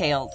details.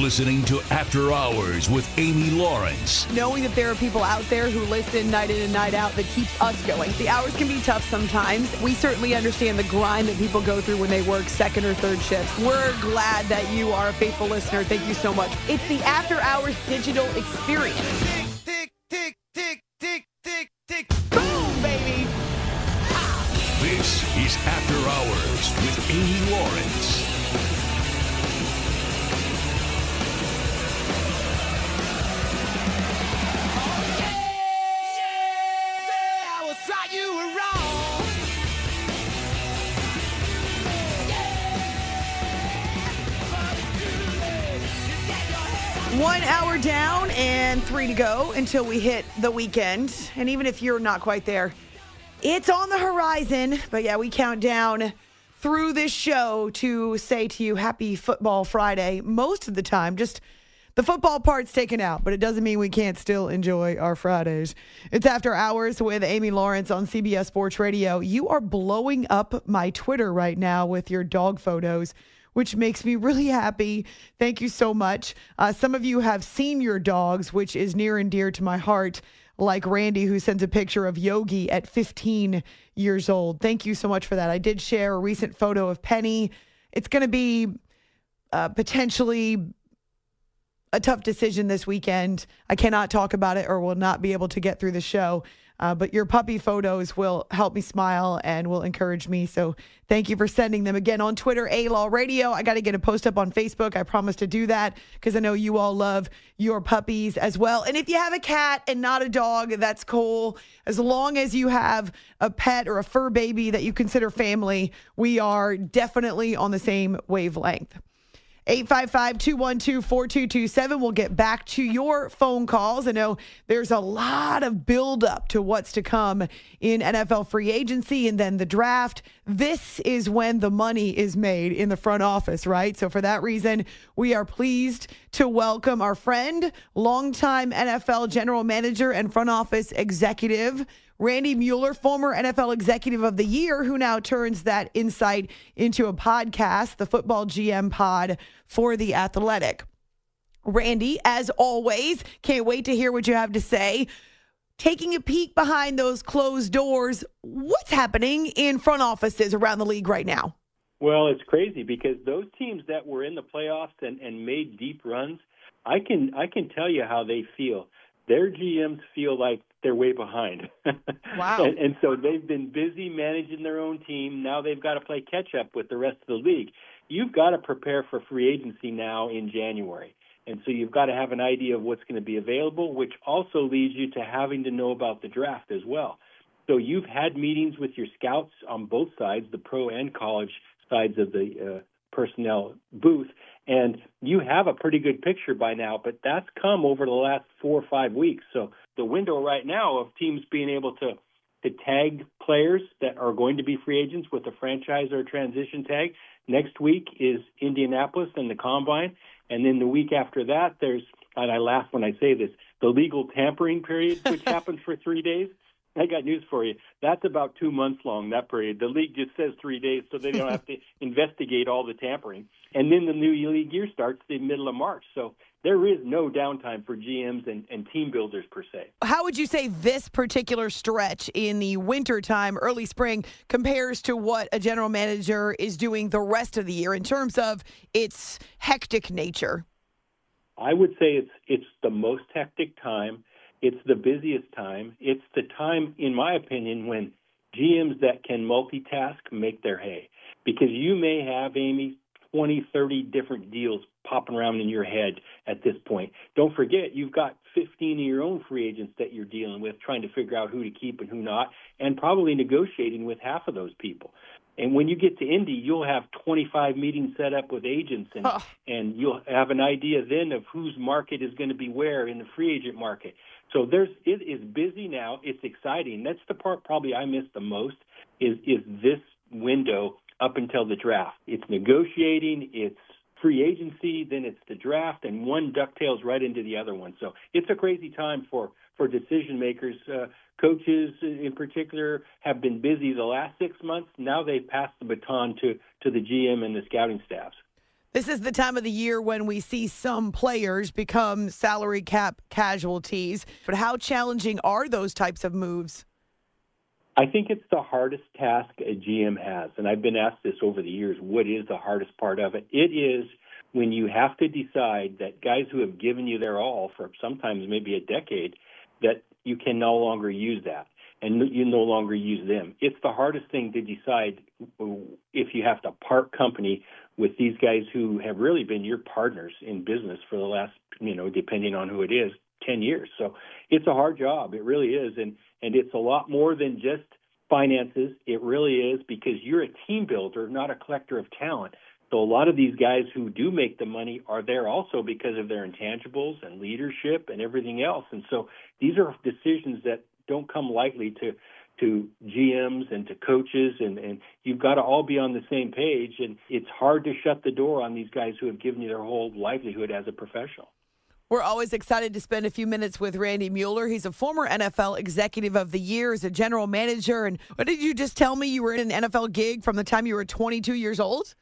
Listening to After Hours with Amy Lawrence. knowing that there are people out there who listen night in and night out that keeps us going. The hours can be tough sometimes. We certainly understand the grind that people go through when they work second or third shifts. We're glad that you are a faithful listener. Thank you so much. It's the After Hours digital experience. Tick, tick, tick, tick, tick, tick. Boom, baby. This is After Hours with Amy Lawrence. To go until we hit the weekend. And even if you're not quite there, it's on the horizon. But yeah, we count down through this show to say to you, Happy Football Friday. Most of the time, just the football part's taken out, but it doesn't mean we can't still enjoy our Fridays. It's after hours with Amy Lawrence on CBS Sports Radio. You are blowing up my Twitter right now with your dog photos which makes me really happy. Thank you so much. Uh, some of you have seen your dogs, which is near and dear to my heart, like Randy, who sends a picture of Yogi at 15 years old. Thank you so much for that. I did share a recent photo of Penny. It's going to be uh, potentially a tough decision this weekend. I cannot talk about it or will not be able to get through the show. Uh, but your puppy photos will help me smile and will encourage me. So thank you for sending them again on Twitter, A Law Radio. I got to get a post up on Facebook. I promise to do that because I know you all love your puppies as well. And if you have a cat and not a dog, that's cool. As long as you have a pet or a fur baby that you consider family, we are definitely on the same wavelength. 855 212 4227. We'll get back to your phone calls. I know there's a lot of buildup to what's to come in NFL free agency and then the draft. This is when the money is made in the front office, right? So, for that reason, we are pleased to welcome our friend, longtime NFL general manager and front office executive, Randy Mueller, former NFL Executive of the Year, who now turns that insight into a podcast, the Football GM Pod for The Athletic. Randy, as always, can't wait to hear what you have to say. Taking a peek behind those closed doors, what's happening in front offices around the league right now? Well, it's crazy because those teams that were in the playoffs and, and made deep runs, I can I can tell you how they feel. Their GMs feel like they're way behind. Wow. and, and so they've been busy managing their own team. Now they've got to play catch up with the rest of the league. You've got to prepare for free agency now in January. And so you've got to have an idea of what's going to be available, which also leads you to having to know about the draft as well. So you've had meetings with your scouts on both sides, the pro and college sides of the uh, personnel booth, and you have a pretty good picture by now. But that's come over the last four or five weeks. So the window right now of teams being able to to tag players that are going to be free agents with a franchise or a transition tag. Next week is Indianapolis and the Combine, and then the week after that, there's and I laugh when I say this, the legal tampering period, which happens for three days. I got news for you. That's about two months long, that period. The league just says three days so they don't have to investigate all the tampering. And then the new league year starts the middle of March. So there is no downtime for GMs and, and team builders per se. How would you say this particular stretch in the wintertime, early spring, compares to what a general manager is doing the rest of the year in terms of its hectic nature? I would say it's it's the most hectic time. It's the busiest time. It's the time, in my opinion, when GMs that can multitask make their hay. Because you may have, Amy, 20, 30 different deals popping around in your head at this point. Don't forget, you've got 15 of your own free agents that you're dealing with, trying to figure out who to keep and who not, and probably negotiating with half of those people. And when you get to Indy, you'll have 25 meetings set up with agents, and Oh. and you'll have an idea then of whose market is going to be where in the free agent market. So there's it is busy now. It's exciting. That's the part probably I miss the most is is this window up until the draft. It's negotiating. It's free agency, then it's the draft, and one ducktails right into the other one. So it's a crazy time for for decision makers. Uh, coaches, in particular, have been busy the last six months. Now they pass the baton to to the GM and the scouting staffs. This is the time of the year when we see some players become salary cap casualties. But how challenging are those types of moves? I think it's the hardest task a GM has, and I've been asked this over the years. What is the hardest part of it? It is when you have to decide that guys who have given you their all for sometimes maybe a decade, that you can no longer use that and you no longer use them. It's the hardest thing to decide if you have to part company with these guys who have really been your partners in business for the last, you know, depending on who it is, 10 years. So it's a hard job. It really is. And, and it's a lot more than just finances. It really is because you're a team builder, not a collector of talent. So a lot of these guys who do make the money are there also because of their intangibles and leadership and everything else. And so these are decisions that don't come lightly to to GMs and to coaches and, and you've got to all be on the same page and it's hard to shut the door on these guys who have given you their whole livelihood as a professional. We're always excited to spend a few minutes with Randy Mueller. He's a former NFL Executive of the Year as a general manager. And what did you just tell me? You were in an NFL gig from the time you were 22 years old?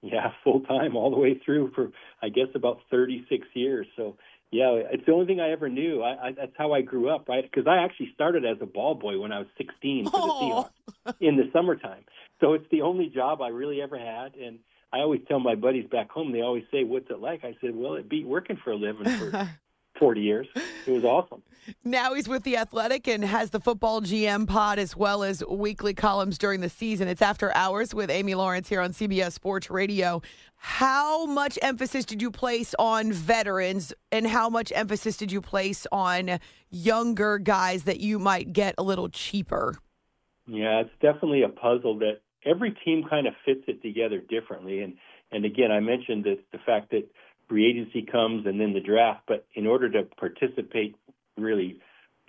Yeah, full time all the way through for I guess about 36 years. So yeah, it's the only thing I ever knew. I, I that's how I grew up, right? Because I actually started as a ball boy when I was 16 for the Oh. Seahawks in the summertime. So it's the only job I really ever had, and I always tell my buddies back home. They always say, "What's it like?" I said, "Well, it beat working for a living for 40 years. It was awesome." Now he's with the Athletic and has the football GM pod as well as weekly columns during the season. It's after hours with Amy Lawrence here on CBS Sports Radio. How much emphasis did you place on veterans and how much emphasis did you place on younger guys that you might get a little cheaper? Yeah, it's definitely a puzzle that every team kind of fits it together differently. And and again, I mentioned the the fact that free agency comes and then the draft, but in order to participate really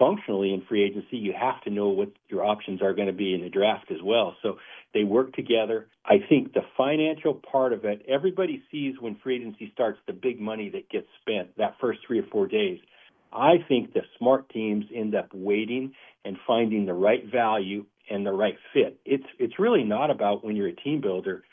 functionally in free agency, you have to know what your options are going to be in the draft as well. So they work together. I think the financial part of it, everybody sees when free agency starts the big money that gets spent that first three or four days. I think the smart teams end up waiting and finding the right value and the right fit. It's it's really not about when you're a team builder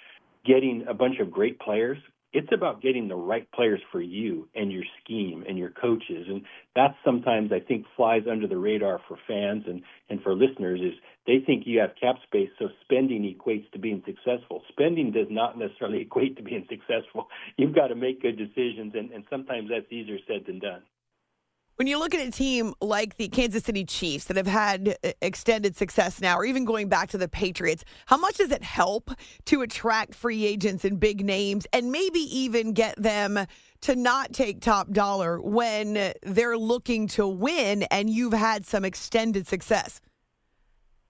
getting a bunch of great players. It's about getting the right players for you and your scheme and your coaches. And that sometimes I think flies under the radar for fans and, and for listeners is they think you have cap space, so spending equates to being successful. Spending does not necessarily equate to being successful. You've got to make good decisions and, and sometimes that's easier said than done. When you look at a team like the Kansas City Chiefs that have had uh, extended success now, or even going back to the Patriots, how much does it help to attract free agents and big names and maybe even get them to not take top dollar when they're looking to win and you've had some extended success?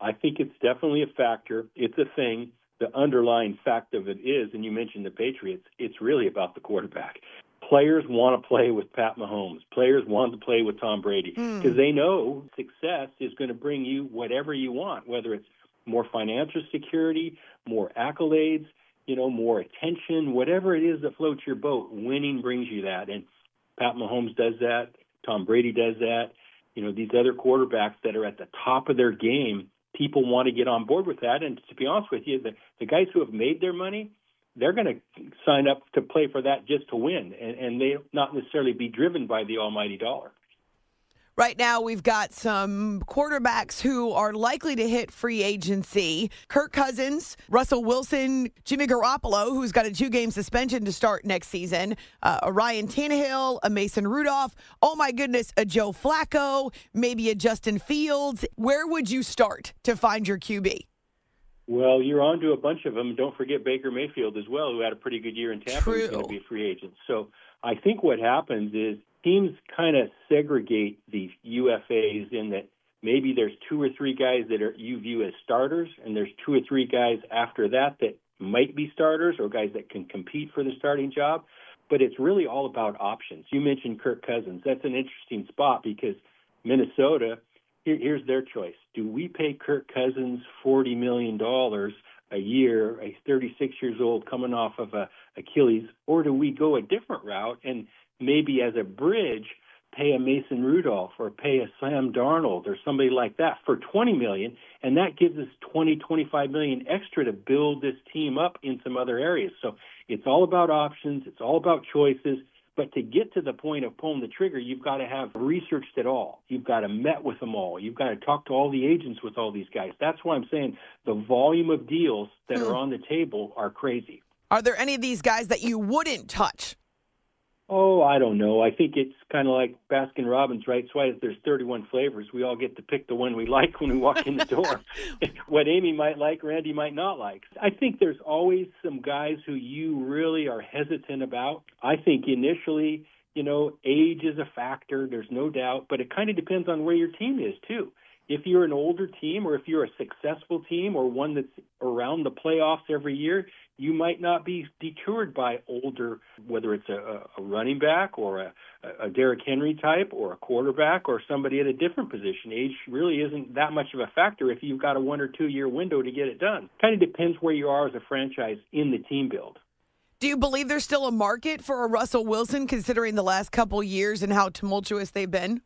I think it's definitely a factor. It's a thing. The underlying fact of it is, and you mentioned the Patriots, it's really about the quarterback. Players want to play with Pat Mahomes. Players want to play with Tom Brady hmm. because they know success is going to bring you whatever you want, whether it's more financial security, more accolades, you know, more attention, whatever it is that floats your boat. Winning brings you that, and Pat Mahomes does that. Tom Brady does that. You know, these other quarterbacks that are at the top of their game, people want to get on board with that. And to be honest with you, the, the guys who have made their money, they're going to sign up to play for that just to win, and, and they not necessarily be driven by the almighty dollar. Right now, we've got some quarterbacks who are likely to hit free agency. Kirk Cousins, Russell Wilson, Jimmy Garoppolo, who's got a two game suspension to start next season, uh, a Ryan Tannehill, a Mason Rudolph. Oh my goodness, a Joe Flacco, maybe a Justin Fields. Where would you start to find your QB? Well, you're on to a bunch of them. Don't forget Baker Mayfield as well, who had a pretty good year in Tampa. True. He's going to be a free agent. So I think what happens is teams kind of segregate the UFAs in that maybe there's two or three guys that are you view as starters, and there's two or three guys after that that might be starters or guys that can compete for the starting job. But it's really all about options. You mentioned Kirk Cousins. That's an interesting spot because Minnesota, here, here's their choice. Do we pay Kirk Cousins $40 million a year, a 36 years old coming off of a Achilles, or do we go a different route and maybe as a bridge pay a Mason Rudolph or pay a Sam Darnold or somebody like that for 20 million and that gives us 20 25 million extra to build this team up in some other areas. So it's all about options, it's all about choices, but to get to the point of pulling the trigger, you've got to have researched it all. You've got to met with them all. You've got to talk to all the agents with all these guys. That's why I'm saying the volume of deals that are hmm. on the table are crazy. Are there any of these guys that you wouldn't touch? Oh, I don't know. I think it's kind of like Baskin Robbins, right? So why there's 31 flavors. We all get to pick the one we like when we walk in the door. what Amy might like, Randy might not like. I think there's always some guys who you really are hesitant about. I think initially, you know, age is a factor. There's no doubt, but it kind of depends on where your team is too. If you're an older team or if you're a successful team or one that's around the playoffs every year, you might not be deterred by older, whether it's a, a running back or a, a Derrick Henry type or a quarterback or somebody at a different position. Age really isn't that much of a factor if you've got a one or two year window to get it done. Kind of depends where you are as a franchise in the team build. Do you believe there's still a market for a Russell Wilson considering the last couple years and how tumultuous they've been?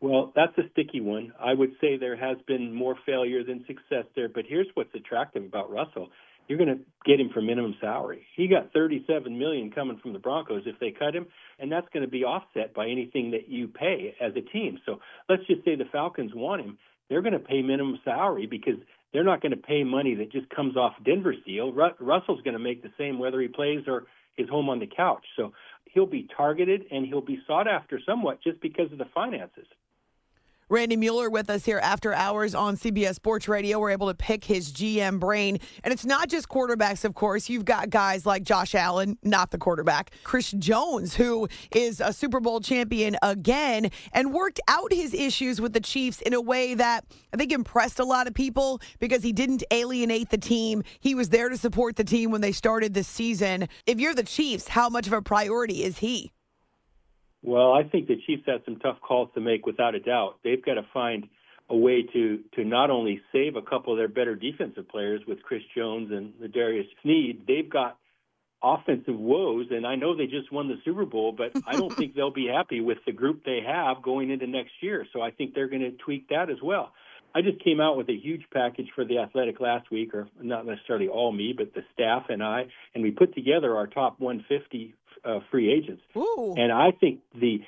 Well, that's a sticky one. I would say there has been more failure than success there, but here's what's attractive about Russell. You're going to get him for minimum salary. He got 37 million coming from the Broncos if they cut him, and that's going to be offset by anything that you pay as a team. So let's just say the Falcons want him. They're going to pay minimum salary because they're not going to pay money that just comes off Denver's deal. Ru- Russell's going to make the same whether he plays or is home on the couch. So he'll be targeted and he'll be sought after somewhat just because of the finances. Randy Mueller with us here after hours on CBS Sports Radio. We're able to pick his GM brain. And it's not just quarterbacks, of course. You've got guys like Josh Allen, not the quarterback, Chris Jones, who is a Super Bowl champion again and worked out his issues with the Chiefs in a way that I think impressed a lot of people because he didn't alienate the team. He was there to support the team when they started the season. If you're the Chiefs, how much of a priority is he? Well, I think the Chiefs had some tough calls to make without a doubt. They've got to find a way to to not only save a couple of their better defensive players with Chris Jones and the L'Jarius Sneed, they've got offensive woes and I know they just won the Super Bowl, but I don't think they'll be happy with the group they have going into next year. So I think they're going to tweak that as well. I just came out with a huge package for the Athletic last week, or not necessarily all me, but the staff and I, and we put together our top 150 uh, free agents. Ooh. And I think the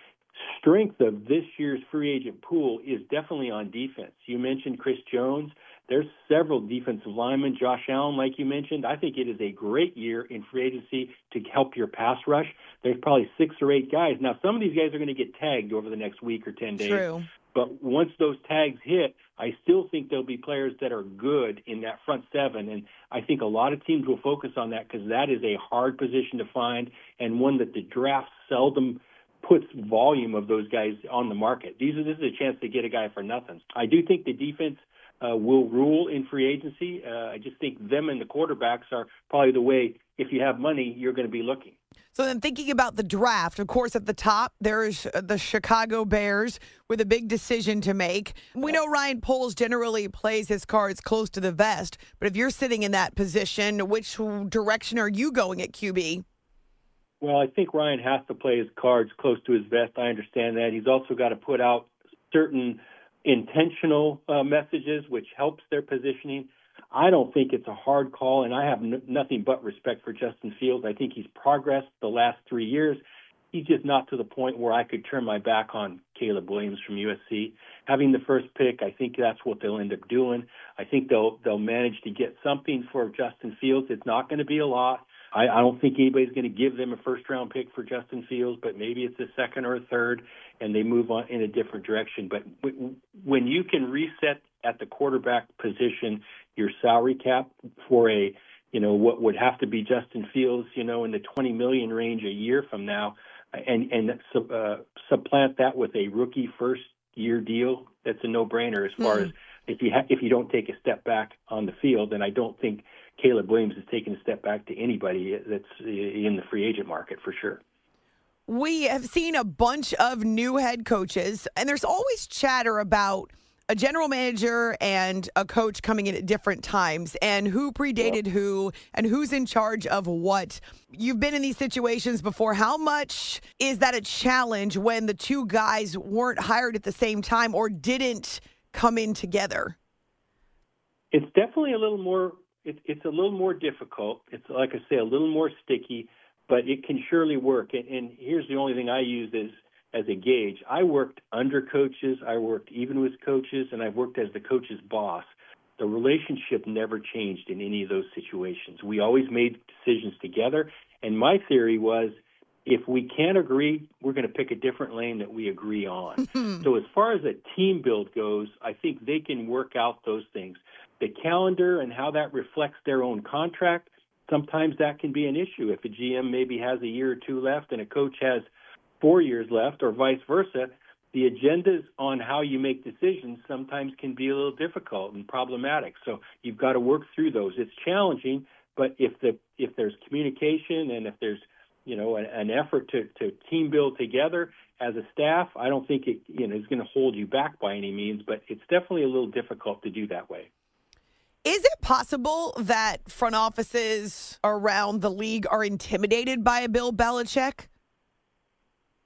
strength of this year's free agent pool is definitely on defense. You mentioned Chris Jones. There's several defensive linemen. Josh Allen, like you mentioned, I think it is a great year in free agency to help your pass rush. There's probably six or eight guys. Now, some of these guys are going to get tagged over the next week or 10 days. True. But once those tags hit, I still think there'll be players that are good in that front seven. And I think a lot of teams will focus on that because that is a hard position to find and one that the draft seldom puts volume of those guys on the market. These are this is a chance to get a guy for nothing. I do think the defense uh, will rule in free agency. Uh, I just think them and the quarterbacks are probably the way. If you have money, you're going to be looking. So then thinking about the draft, of course, at the top, there's uh, the Chicago Bears with a big decision to make. We know Ryan Poles generally plays his cards close to the vest, but if you're sitting in that position, which direction are you going at QB? Well, I think Ryan has to play his cards close to his vest. I understand that. He's also got to put out certain intentional uh, messages, which helps their positioning. I don't think it's a hard call, and I have n- nothing but respect for Justin Fields. I think he's progressed the last three years. He's just not to the point where I could turn my back on Caleb Williams from USC. Having the first pick, I think that's what they'll end up doing. I think they'll they'll manage to get something for Justin Fields. It's not going to be a lot. I, I don't think anybody's going to give them a first round pick for Justin Fields, but maybe it's a second or a third, and they move on in a different direction. But w- when you can reset at the quarterback position your salary cap for a you know what would have to be Justin Fields, you know, in the 20 million range a year from now, and and uh, supplant that with a rookie first year deal, that's a no brainer as far mm-hmm. as if you ha- if you don't take a step back on the field, and I don't think Caleb Williams has taken a step back to anybody that's in the free agent market for sure. We have seen a bunch of new head coaches, and there's always chatter about a general manager and a coach coming in at different times and who predated yep. who and who's in charge of what. You've been in these situations before. How much is that a challenge when the two guys weren't hired at the same time or didn't come in together? It's definitely a little more it, it's a little more difficult. It's like I say, a little more sticky, but it can surely work. And, and here's the only thing I use as as a gauge. I worked under coaches, I worked even with coaches, and I've worked as the coach's boss. The relationship never changed in any of those situations. We always made decisions together. And my theory was if we can't agree, we're going to pick a different lane that we agree on. Hmm. so, as far as a team build goes, I think they can work out those things the calendar and how that reflects their own contract, sometimes that can be an issue. If a GM maybe has a year or two left and a coach has four years left, or vice versa, the agendas on how you make decisions sometimes can be a little difficult and problematic. So you've got to work through those. It's challenging, but if the if there's communication and if there's you know an, an effort to to team build together as a staff, I don't think it you know is going to hold you back by any means, but it's definitely a little difficult to do that way. Is it possible that front offices around the league are intimidated by a Bill Belichick?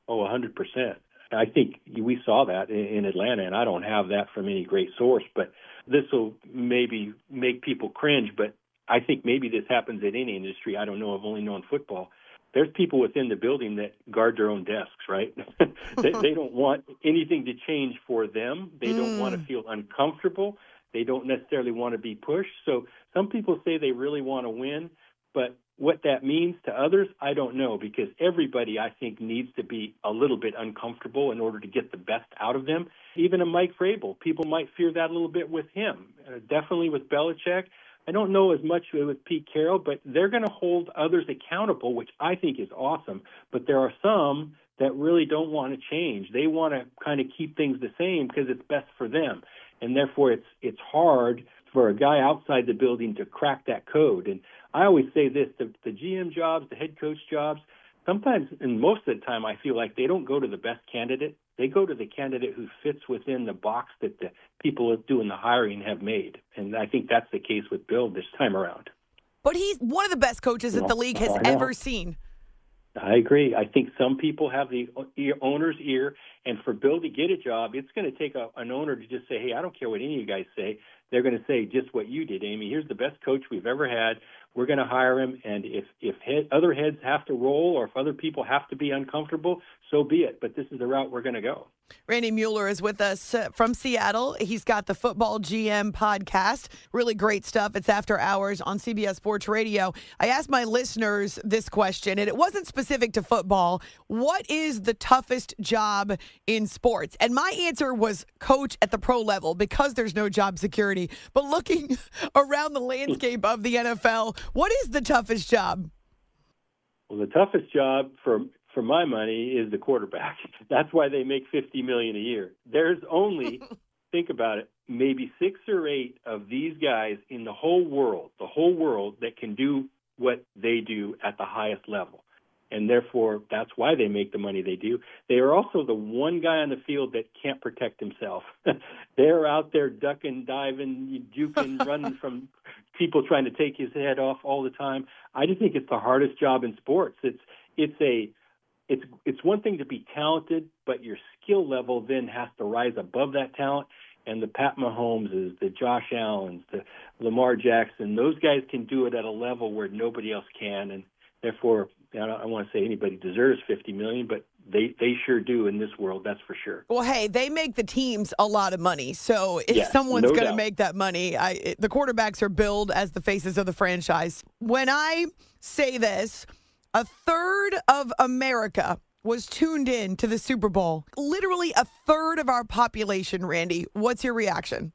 Oh, 100%. I think we saw that in Atlanta, and I don't have that from any great source, but this will maybe make people cringe. But I think maybe this happens in any industry. I don't know. I've only known football. There's people within the building that guard their own desks, right? they, they don't want anything to change for them. They don't want to mm. feel uncomfortable. They don't necessarily want to be pushed. So some people say they really want to win, but what that means to others, I don't know because everybody, I think, needs to be a little bit uncomfortable in order to get the best out of them. Even a Mike Vrabel, people might fear that a little bit with him. Uh, definitely with Belichick. I don't know as much with Pete Carroll, but they're going to hold others accountable, which I think is awesome. But there are some that really don't want to change. They want to kind of keep things the same because it's best for them and therefore it's it's hard for a guy outside the building to crack that code. And I always say this: the, the GM jobs, the head coach jobs, sometimes, and most of the time, I feel like they don't go to the best candidate. They go to the candidate who fits within the box that the people doing the hiring have made. And I think that's the case with Bill this time around. But he's one of the best coaches that the league has ever seen. I agree. I think some people have the owner's ear, and for Bill to get a job, it's going to take a, an owner to just say, "Hey, I don't care what any of you guys say. They're going to say just what you did, Amy. Here's the best coach we've ever had. We're going to hire him, and if if head, other heads have to roll, or if other people have to be uncomfortable, so be it. But this is the route we're going to go." Randy Mueller is with us uh, from Seattle. He's got the Football GM podcast. Really great stuff. It's after hours on CBS Sports Radio. I asked my listeners this question, and it wasn't specific to football. What is the toughest job in sports? And my answer was coach at the pro level because there's no job security. But looking around the landscape of the NFL, what is the toughest job? Well, the toughest job for for my money is the quarterback. That's why they make 50 million a year. There's only think about it, maybe 6 or 8 of these guys in the whole world, the whole world that can do what they do at the highest level. and therefore that's why they make the money they do. They are also the one guy on the field that can't protect himself. They're out there ducking, diving, juking, running from people trying to take his head off all the time. I just think it's the hardest job in sports. It's it's a it's it's one thing to be talented, but your skill level then has to rise above that talent. And the Pat Mahomes, the Josh Allen's, the Lamar Jackson, those guys can do it at a level where nobody else can, and therefore, I don't, I don't want to say anybody deserves 50 million, but they they sure do in this world. That's for sure. Well, hey, they make the teams a lot of money. So if Yes, someone's no going to make that money, I, the quarterbacks are billed as the faces of the franchise. When I say this, a third of America was tuned in to the Super Bowl. Literally a third of our population, Randy. What's your reaction?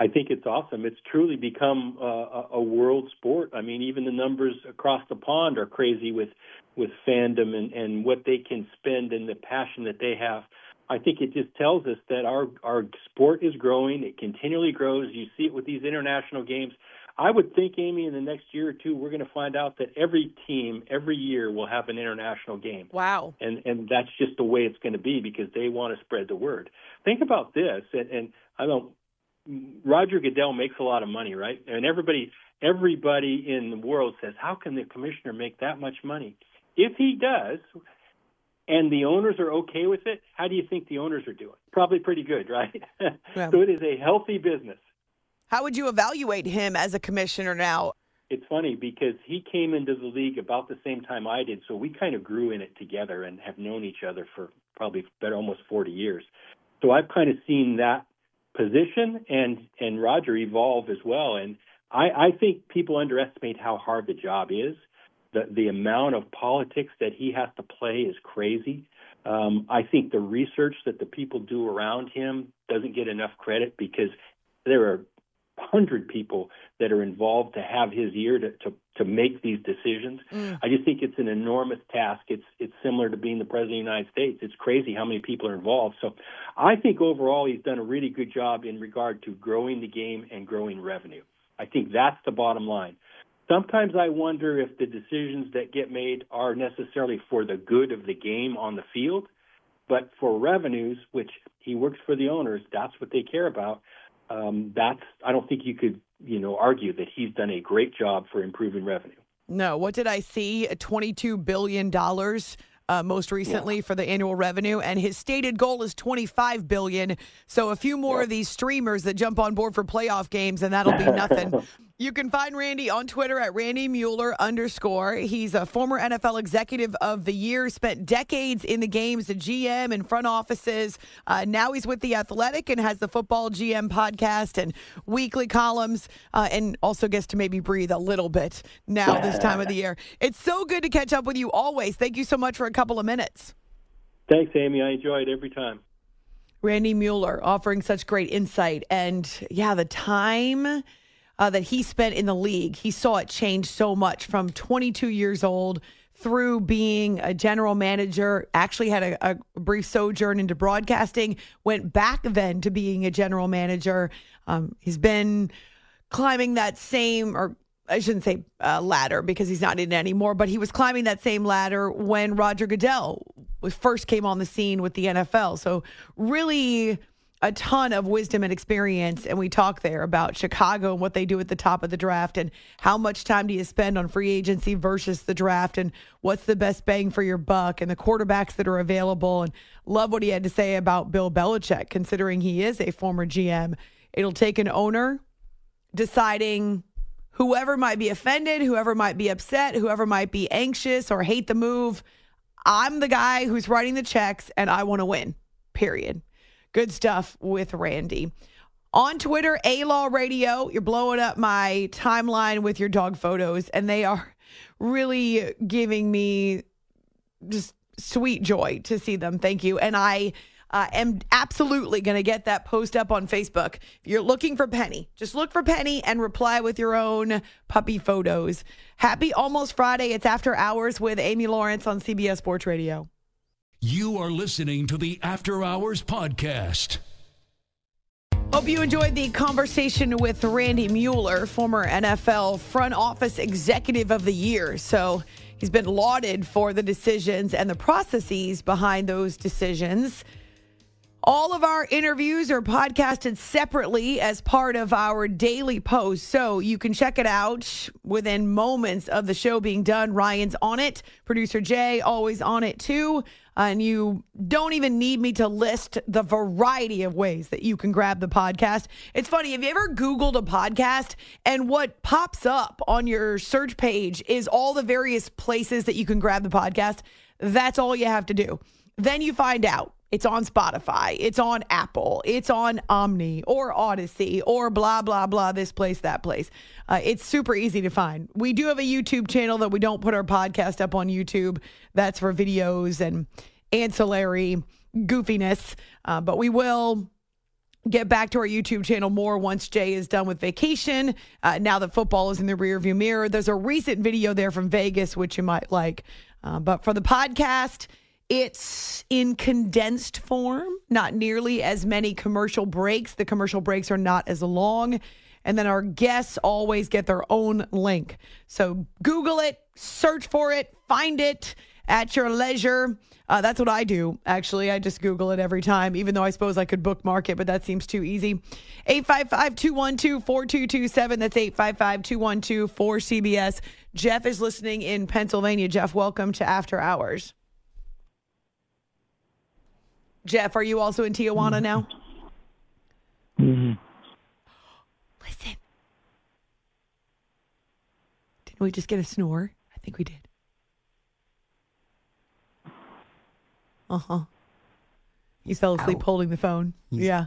I think it's awesome. It's truly become a, a world sport. I mean, even the numbers across the pond are crazy with with fandom and, and what they can spend and the passion that they have. I think it just tells us that our our sport is growing. It continually grows. You see it with these international games. I would think, Amy, in the next year or two, we're going to find out that every team every year will have an international game Wow. and and that's just the way it's going to be because they want to spread the word. Think about this, and, and I don't. Roger Goodell makes a lot of money, right? And everybody everybody in the world says, how can the commissioner make that much money? If he does, and the owners are okay with it, how do you think the owners are doing? Probably pretty good, right? Yeah. so it is a healthy business. How would you evaluate him as a commissioner now? It's funny because he came into the league about the same time I did, so we kind of grew in it together and have known each other for probably better almost 40 years. So I've kind of seen that position and and Roger evolve as well. And I, I think people underestimate how hard the job is. The the amount of politics that he has to play is crazy. Um, I think the research that the people do around him doesn't get enough credit because there are hundred people that are involved to have his ear to, to to make these decisions. Mm. I just think it's an enormous task. It's it's similar to being the president of the United States. It's crazy how many people are involved. So I think overall he's done a really good job in regard to growing the game and growing revenue. I think that's the bottom line. Sometimes I wonder if the decisions that get made are necessarily for the good of the game on the field, but for revenues, which he works for the owners, that's what they care about. Um, that's I don't think you could you know argue that he's done a great job for improving revenue. No, what did I see? $22 billion uh, most recently for the annual revenue, and his stated goal is 25 billion. So a few more of these streamers that jump on board for playoff games, and that'll be nothing. You can find Randy on Twitter at Randy Mueller underscore. He's a former NFL Executive of the Year, spent decades in the games, a GM in front offices. Uh, now he's with The Athletic and has the Football GM podcast and weekly columns, uh, and also gets to maybe breathe a little bit now this time of the year. It's so good to catch up with you always. Thank you so much for a couple of minutes. Thanks, Amy. I enjoy it every time. Randy Mueller offering such great insight. And yeah, the time uh, that he spent in the league, he saw it change so much from 22 years old through being a general manager, actually had a, a brief sojourn into broadcasting, went back then to being a general manager. Um, he's been climbing that same, or I shouldn't say uh, ladder because he's not in it anymore, but he was climbing that same ladder when Roger Goodell first came on the scene with the NFL. So really a ton of wisdom and experience. And we talk there about Chicago and what they do at the top of the draft and how much time do you spend on free agency versus the draft and what's the best bang for your buck and the quarterbacks that are available. And love what he had to say about Bill Belichick, considering he is a former GM. It'll take an owner deciding whoever might be offended, whoever might be upset, whoever might be anxious or hate the move. I'm the guy who's writing the checks and I want to win. Period. Good stuff with Randy. On Twitter, A Law Radio, you're blowing up my timeline with your dog photos, and they are really giving me just sweet joy to see them. Thank you. And I uh, am absolutely going to get that post up on Facebook. If you're looking for Penny, just look for Penny and reply with your own puppy photos. Happy almost Friday. It's after hours with Amy Lawrence on CBS Sports Radio. You are listening to the After Hours Podcast. Hope you enjoyed the conversation with Randy Mueller, former NFL front office executive of the year. So He's been lauded for the decisions and the processes behind those decisions. All of our interviews are podcasted separately as part of our daily post. So you can check it out within moments of the show being done. Ryan's on it. Producer Jay always on it too. And you don't even need me to list the variety of ways that you can grab the podcast. It's funny. Have you ever Googled a podcast and what pops up on your search page is all the various places that you can grab the podcast? That's all you have to do. Then you find out it's on Spotify, it's on Apple, it's on Omni or Odyssey or blah, blah, blah, this place, that place. Uh, it's super easy to find. We do have a YouTube channel that we don't put our podcast up on YouTube. That's for videos and ancillary goofiness, uh, but we will get back to our YouTube channel more once Jay is done with vacation. Uh, now that football is in the rearview mirror, there's a recent video there from Vegas, which you might like. Uh, but for the podcast, it's in condensed form, not nearly as many commercial breaks. The commercial breaks are not as long. And then our guests always get their own link. So Google it, search for it, find it at your leisure. Uh, that's what I do, actually. I just Google it every time, even though I suppose I could bookmark it, but that seems too easy. 855 212 4227. That's 855 212 4CBS. Jeff is listening in Pennsylvania. Jeff, welcome to After Hours. Jeff, are you also in Tijuana now? Mm-hmm. Listen. Didn't we just get a snore? I think we did. Uh huh. He fell asleep holding the phone. yeah.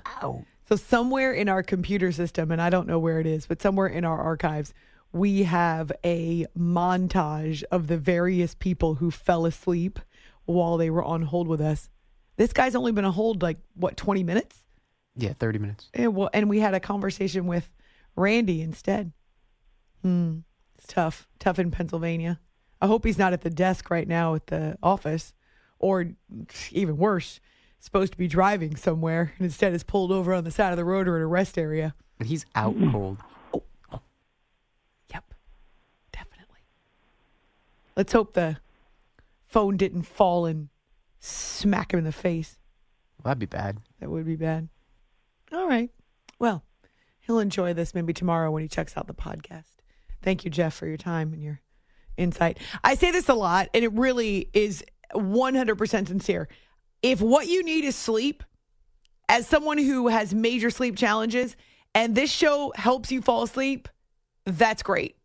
So somewhere in our computer system, and I don't know where it is, but somewhere in our archives, we have a montage of the various people who fell asleep while they were on hold with us. This guy's only been on hold like what, 20 minutes? Yeah, 30 minutes. And, well, and we had a conversation with Randy instead. Hmm. It's tough. Tough in Pennsylvania. I hope he's not at the desk right now at the office, or even worse, supposed to be driving somewhere and instead is pulled over on the side of the road or at a rest area. And he's out mm-hmm. cold. Oh, oh. Yep, definitely. Let's hope the phone didn't fall and smack him in the face. Well, that'd be bad. That would be bad. All right. Well, he'll enjoy this maybe tomorrow when he checks out the podcast. Thank you, Jeff, for your time and your insight. I say this a lot, and it really is 100% sincere. If what you need is sleep, as someone who has major sleep challenges, and this show helps you fall asleep, that's great.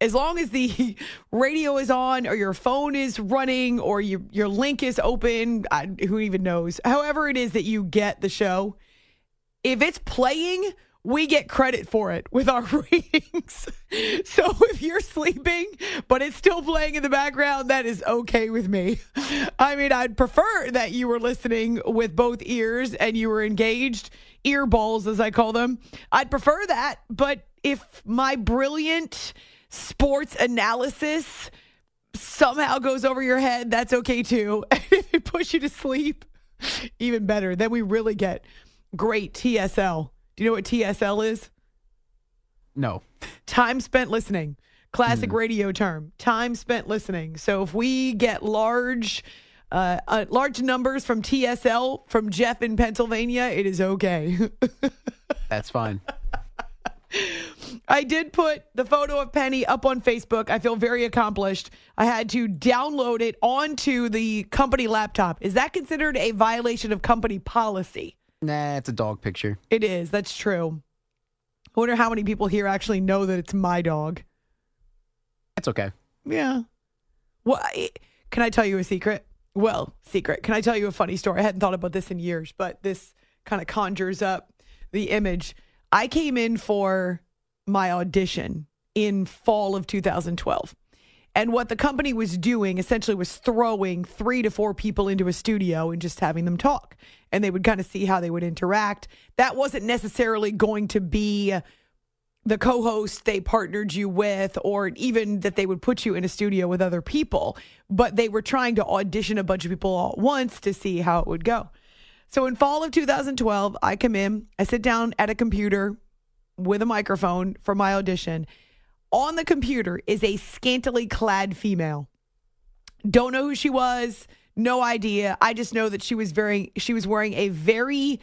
As long as the radio is on, or your phone is running, or your your link is open, I, who even knows? However, it is that you get the show, if it's playing, we get credit for it with our ratings. so if you're sleeping, but it's still playing in the background, that is okay with me. I mean, I'd prefer that you were listening with both ears and you were engaged, ear balls, as I call them. I'd prefer that. But if my brilliant sports analysis somehow goes over your head, that's okay too. if it puts you to sleep, even better. Then we really get great TSL. Do you know what TSL is? No. Time spent listening. Classic radio term. Time spent listening. So if we get large uh, uh, large numbers from TSL from Jeff in Pennsylvania, it is okay. That's fine. I did put the photo of Penny up on Facebook. I feel very accomplished. I had to download it onto the company laptop. Is that considered a violation of company policy? Nah, it's a dog picture. It is. That's true. I wonder how many people here actually know that it's my dog. That's okay. Yeah. Well, I- can I tell you a secret? Well, secret. Can I tell you a funny story? I hadn't thought about this in years, but this kind of conjures up the image. I came in for my audition in fall of 2012. And what the company was doing essentially was throwing three to four people into a studio and just having them talk. And they would kind of see how they would interact. That wasn't necessarily going to be the co host they partnered you with, or even that they would put you in a studio with other people. But they were trying to audition a bunch of people all at once to see how it would go. So in fall of 2012, I come in, I sit down at a computer with a microphone for my audition. On the computer is a scantily clad female. Don't know who she was. No idea. I just know that she was very she was wearing a very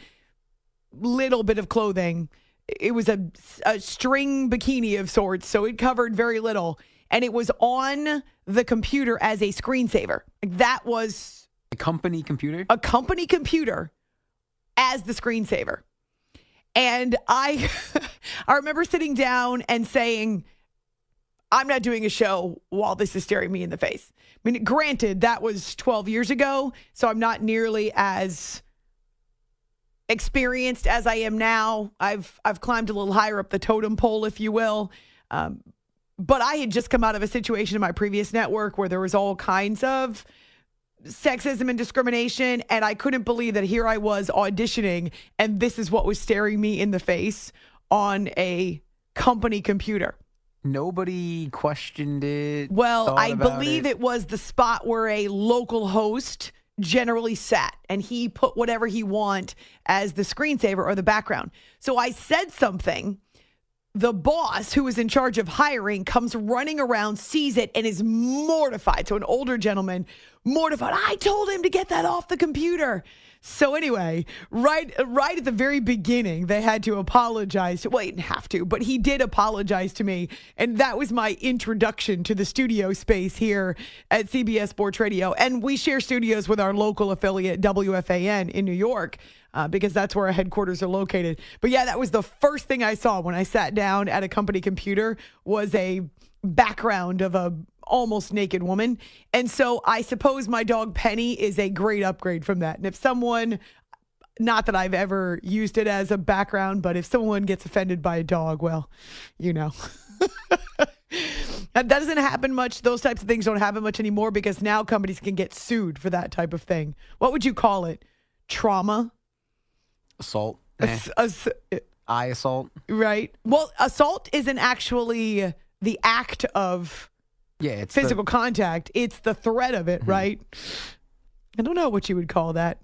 little bit of clothing. It was a, a string bikini of sorts, so it covered very little. And it was on the computer as a screensaver. Like that was A company computer? a company computer as the screensaver. And I I remember sitting down and saying, I'm not doing a show while this is staring me in the face. I mean, granted, that was 12 years ago, so I'm not nearly as experienced as I am now. I've I've climbed a little higher up the totem pole, if you will. Um, but I had just come out of a situation in my previous network where there was all kinds of sexism and discrimination, and I couldn't believe that here I was auditioning, and this is what was staring me in the face on a company computer. Nobody questioned it. Well, I believe it. was the spot where a local host generally sat and he put whatever he want as the screensaver or the background. So I said something. The boss who is in charge of hiring comes running around, sees it, and is mortified. So an older gentleman, mortified. I told him to get that off the computer. So anyway, right right at the very beginning, they had to apologize. To, well, he didn't have to, but he did apologize to me, and that was my introduction to the studio space here at CBS Sports Radio. And we share studios with our local affiliate WFAN in New York. Uh, because that's where our headquarters are located. But yeah, that was the first thing I saw when I sat down at a company computer was a background of a almost naked woman. And so I suppose my dog Penny is a great upgrade from that. And if someone not that I've ever used it as a background, but if someone gets offended by a dog, well, you know. that doesn't happen much. Those types of things don't happen much anymore because now companies can get sued for that type of thing. What would you call it? Trauma? Assault. Ass- ass- Eye assault. right? Well, assault isn't actually the act of Yeah, it's the- physical contact, it's the threat of it, right? I don't know what you would call that.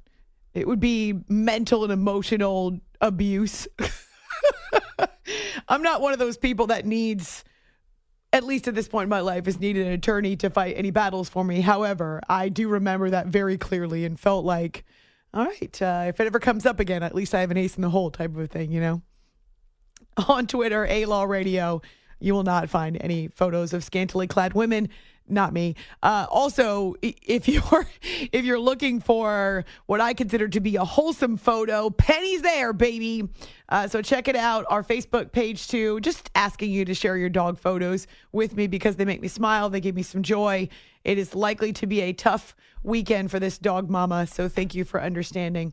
It would be mental and emotional abuse. I'm not one of those people that needs, at least at this point in my life, has needed an attorney to fight any battles for me. However, I do remember that very clearly and felt like, all right, uh, if it ever comes up again, at least I have an ace in the hole type of a thing, you know? On Twitter, A Law Radio, you will not find any photos of scantily clad women. Not me. Uh, also, if you're if you're looking for what I consider to be a wholesome photo, Penny's there, baby. Uh, so check it out. Our Facebook page too. Just asking you to share your dog photos with me because they make me smile. They give me some joy. It is likely to be a tough weekend for this dog mama. So thank you for understanding.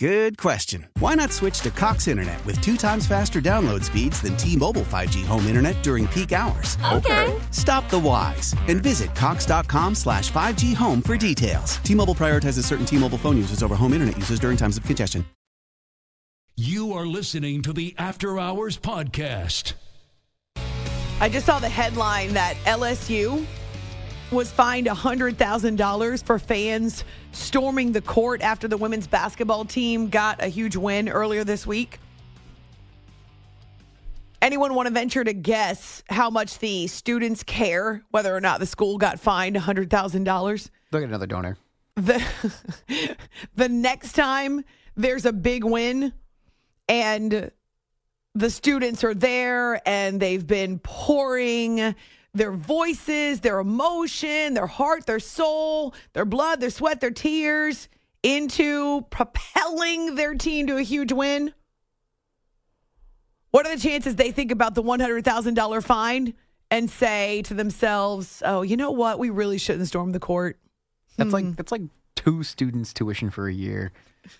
Good question. Why not switch to Cox Internet with two times faster download speeds than T-Mobile 5G home internet during peak hours? Okay. Stop the whys and visit cox.com slash 5G home for details. T-Mobile prioritizes certain T-Mobile phone users over home internet users during times of congestion. You are listening to the After Hours Podcast. I just saw the headline that LSU was fined $100,000 for fans storming the court after the women's basketball team got a huge win earlier this week. Anyone want to venture to guess how much the students care whether or not the school got fined $100,000? Look at another donor. The, the next time there's a big win and the students are there and they've been pouring their voices, their emotion, their heart, their soul, their blood, their sweat, their tears into propelling their team to a huge win. What are the chances they think about the $100,000 fine and say to themselves, oh, you know what? We really shouldn't storm the court. That's like hmm. that's like two students' tuition for a year.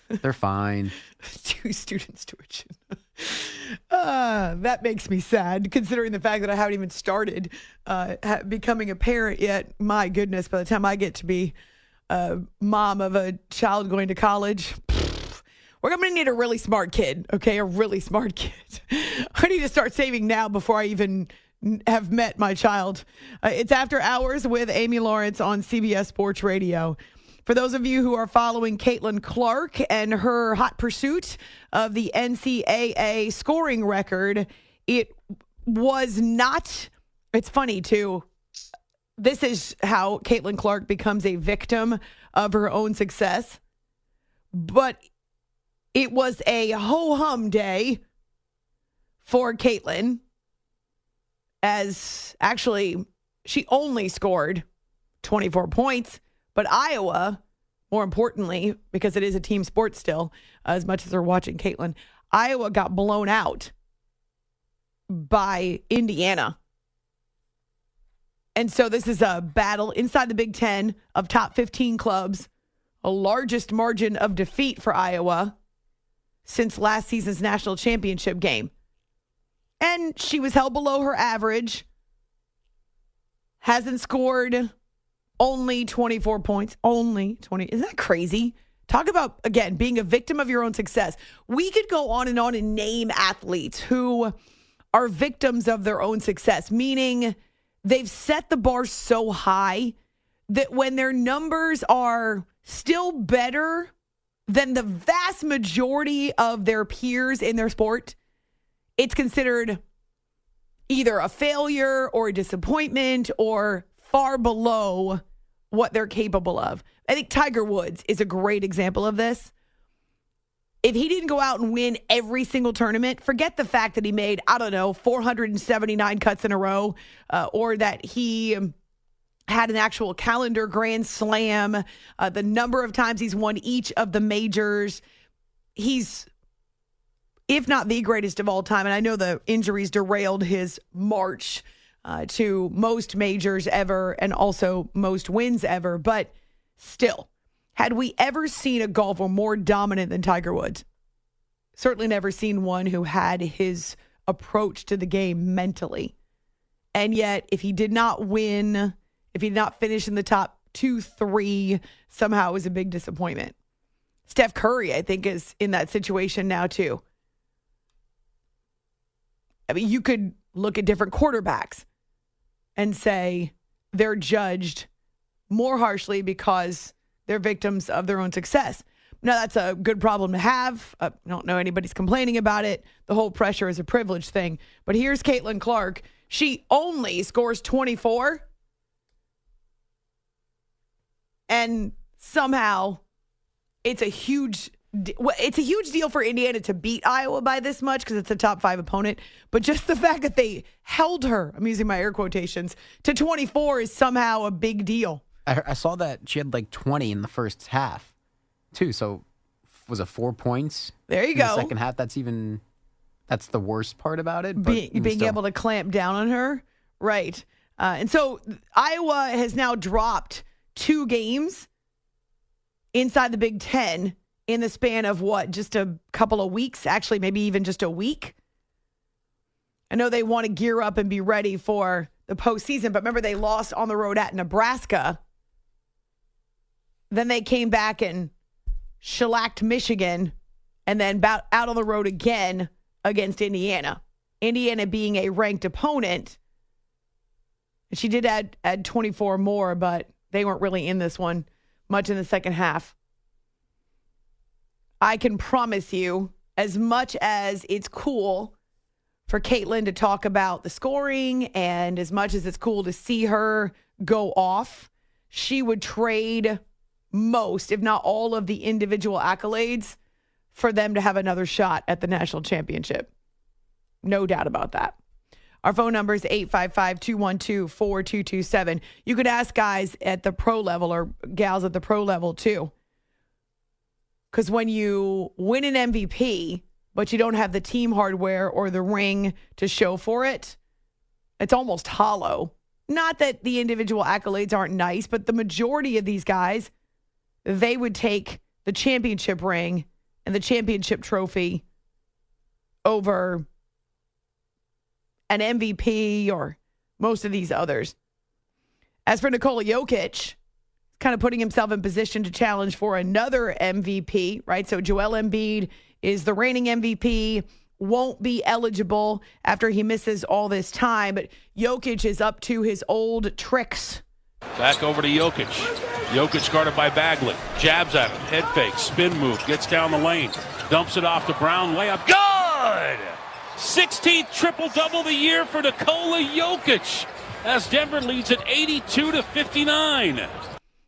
They're fine. Two students' tuition. Uh, that makes me sad, considering the fact that I haven't even started uh, ha- becoming a parent yet. My goodness, by the time I get to be a mom of a child going to college, we're going to need a really smart kid, okay? A really smart kid. I need to start saving now before I even have met my child. Uh, it's After Hours with Amy Lawrence on CBS Sports Radio. For those of you who are following Caitlin Clark and her hot pursuit of the NCAA scoring record, it was not, it's funny too. This is how Caitlin Clark becomes a victim of her own success. But it was a ho hum day for Caitlin, as actually she only scored 24 points, but Iowa, more importantly, because it is a team sport still, as much as they're watching Caitlin, Iowa got blown out by Indiana. And so this is a battle inside the Big Ten of top 15 clubs, a largest margin of defeat for Iowa since last season's national championship game. And she was held below her average, hasn't scored only 24 points, only 20. Isn't that crazy? Talk about, again, being a victim of your own success. We could go on and on and name athletes who are victims of their own success, meaning they've set the bar so high that when their numbers are still better than the vast majority of their peers in their sport, it's considered either a failure or a disappointment or far below what they're capable of. I think Tiger Woods is a great example of this. If he didn't go out and win every single tournament, forget the fact that he made, I don't know, 479 cuts in a row, uh, or that he had an actual calendar grand slam, uh, the number of times he's won each of the majors. He's, if not the greatest of all time, and I know the injuries derailed his march uh, to most majors ever and also most wins ever, but still, had we ever seen a golfer more dominant than Tiger Woods? Certainly never seen one who had his approach to the game mentally. And yet, if he did not win, if he did not finish in the top two, three, somehow it was a big disappointment. Steph Curry, I think, is in that situation now, too. I mean, you could look at different quarterbacks and say they're judged more harshly because they're victims of their own success. Now, that's a good problem to have. Uh, I don't know anybody's complaining about it. The whole pressure is a privilege thing. But here's Caitlin Clark. She only scores 24. And somehow it's a huge it's a huge deal for Indiana to beat Iowa by this much because it's a top five opponent. But just the fact that they held her, I'm using my air quotations, to 24 is somehow a big deal. I, I saw that she had like 20 in the first half, too. So was it four points? There you in go. The second half. That's even that's the worst part about it. But Be, being still. able to clamp down on her. Right. Uh, and so Iowa has now dropped two games inside the Big Ten in the span of what, just a couple of weeks, actually, maybe even just a week. I know they want to gear up and be ready for the postseason, but remember they lost on the road at Nebraska. Then they came back and shellacked Michigan and then out on the road again against Indiana. Indiana being a ranked opponent. She did add add 24 more, but they weren't really in this one much in the second half. I can promise you, as much as it's cool for Caitlin to talk about the scoring. And as much as it's cool to see her go off, she would trade most, if not all, of the individual accolades for them to have another shot at the national championship. No doubt about that. Our phone number is 855 212 4227. You could ask guys at the pro level or gals at the pro level too. Because when you win an MVP, but you don't have the team hardware or the ring to show for it, it's almost hollow. Not that the individual accolades aren't nice, but the majority of these guys, they would take the championship ring and the championship trophy over an MVP or most of these others. As for Nikola Jokic, kind of putting himself in position to challenge for another MVP, right? So Joel Embiid is the reigning MVP, won't be eligible after he misses all this time, but Jokic is up to his old tricks. Back over to Jokic. Jokic guarded by Bagley. Jabs at him. Head fake. Spin move. Gets down the lane. Dumps it off to Brown. Layup. Good! 16th triple double the year for Nikola Jokic as Denver leads at 82 to 59.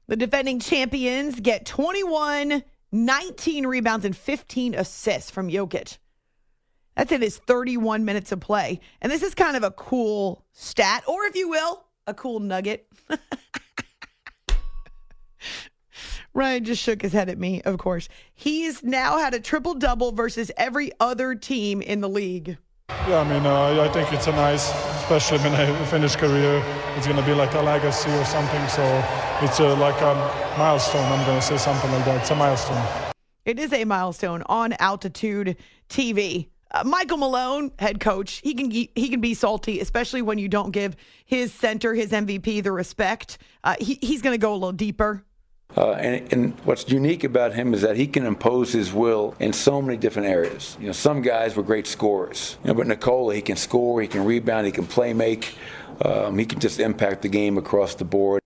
The defending champions get 21, 19 rebounds, and 15 assists from Jokic. That's in his 31 minutes of play. And this is kind of a cool stat, or if you will, a cool nugget. Ryan just shook his head at me, of course. He's now had a triple double versus every other team in the league. Yeah, I mean, uh, I think it's a nice, especially when I finish career, it's to be like a legacy or something. So it's a, like a milestone. I'm to say something like that. It's a milestone. It is a milestone on Altitude TV. Uh, Michael Malone, head coach, he can he can be salty, especially when you don't give his center, his MVP, the respect. Uh, he, he's going to go a little deeper. Uh, and, and, what's unique about him is that he can impose his will in so many different areas. You know, some guys were great scorers, you know, but Nikola, he can score, he can rebound, he can play make, um, he can just impact the game across the board.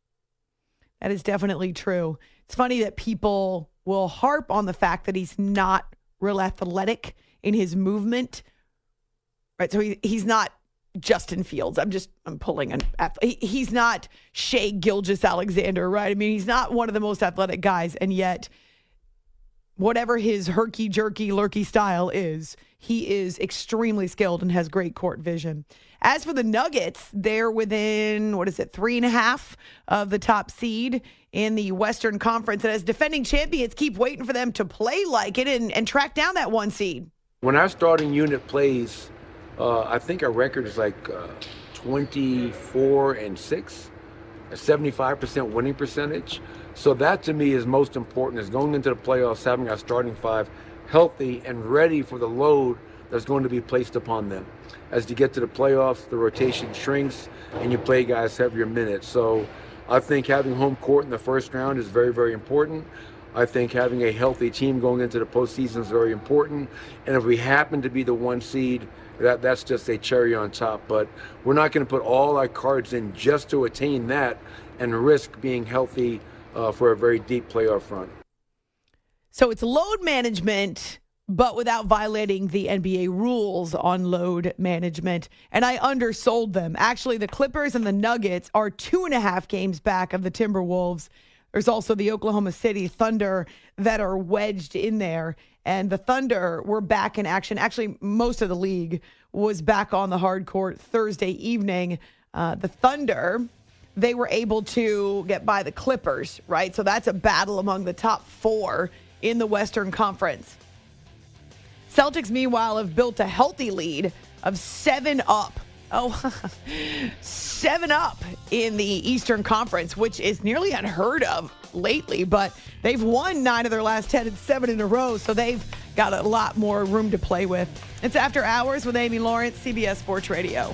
That is definitely true. It's funny that people will harp on the fact that he's not real athletic in his movement. Right, so he, he's not Justin Fields. I'm just I'm pulling an he's not Shai Gilgeous-Alexander, right? I mean, he's not one of the most athletic guys, and yet whatever his herky jerky lurky style is, he is extremely skilled and has great court vision. As for the Nuggets, they're within what is it, three and a half of the top seed in the Western Conference, and as defending champions, keep waiting for them to play like it and, and track down that one seed. When our starting unit plays uh, I think our record is like uh, 24 and 6, a 75% winning percentage. So that to me is most important is going into the playoffs, having our starting five healthy and ready for the load that's going to be placed upon them. As you get to the playoffs, the rotation shrinks and you play guys heavier minutes. So I think having home court in the first round is very, very important. I think having a healthy team going into the postseason is very important. And if we happen to be the one seed, that that's just a cherry on top. But we're not going to put all our cards in just to attain that and risk being healthy uh, for a very deep playoff run. So it's load management, but without violating the NBA rules on load management. And I undersold them. Actually, the Clippers and the Nuggets are two and a half games back of the Timberwolves. There's also the Oklahoma City Thunder that are wedged in there and the Thunder were back in action. Actually, most of the league was back on the hard court Thursday evening. Uh, the Thunder, they were able to get by the Clippers, right? So that's a battle among the top four in the Western Conference. Celtics, meanwhile, have built a healthy lead of seven up. Oh, seven up in the Eastern Conference, which is nearly unheard of lately, but they've won nine of their last 10 and seven in a row, so they've got a lot more room to play with. It's After Hours with Amy Lawrence, CBS Sports Radio.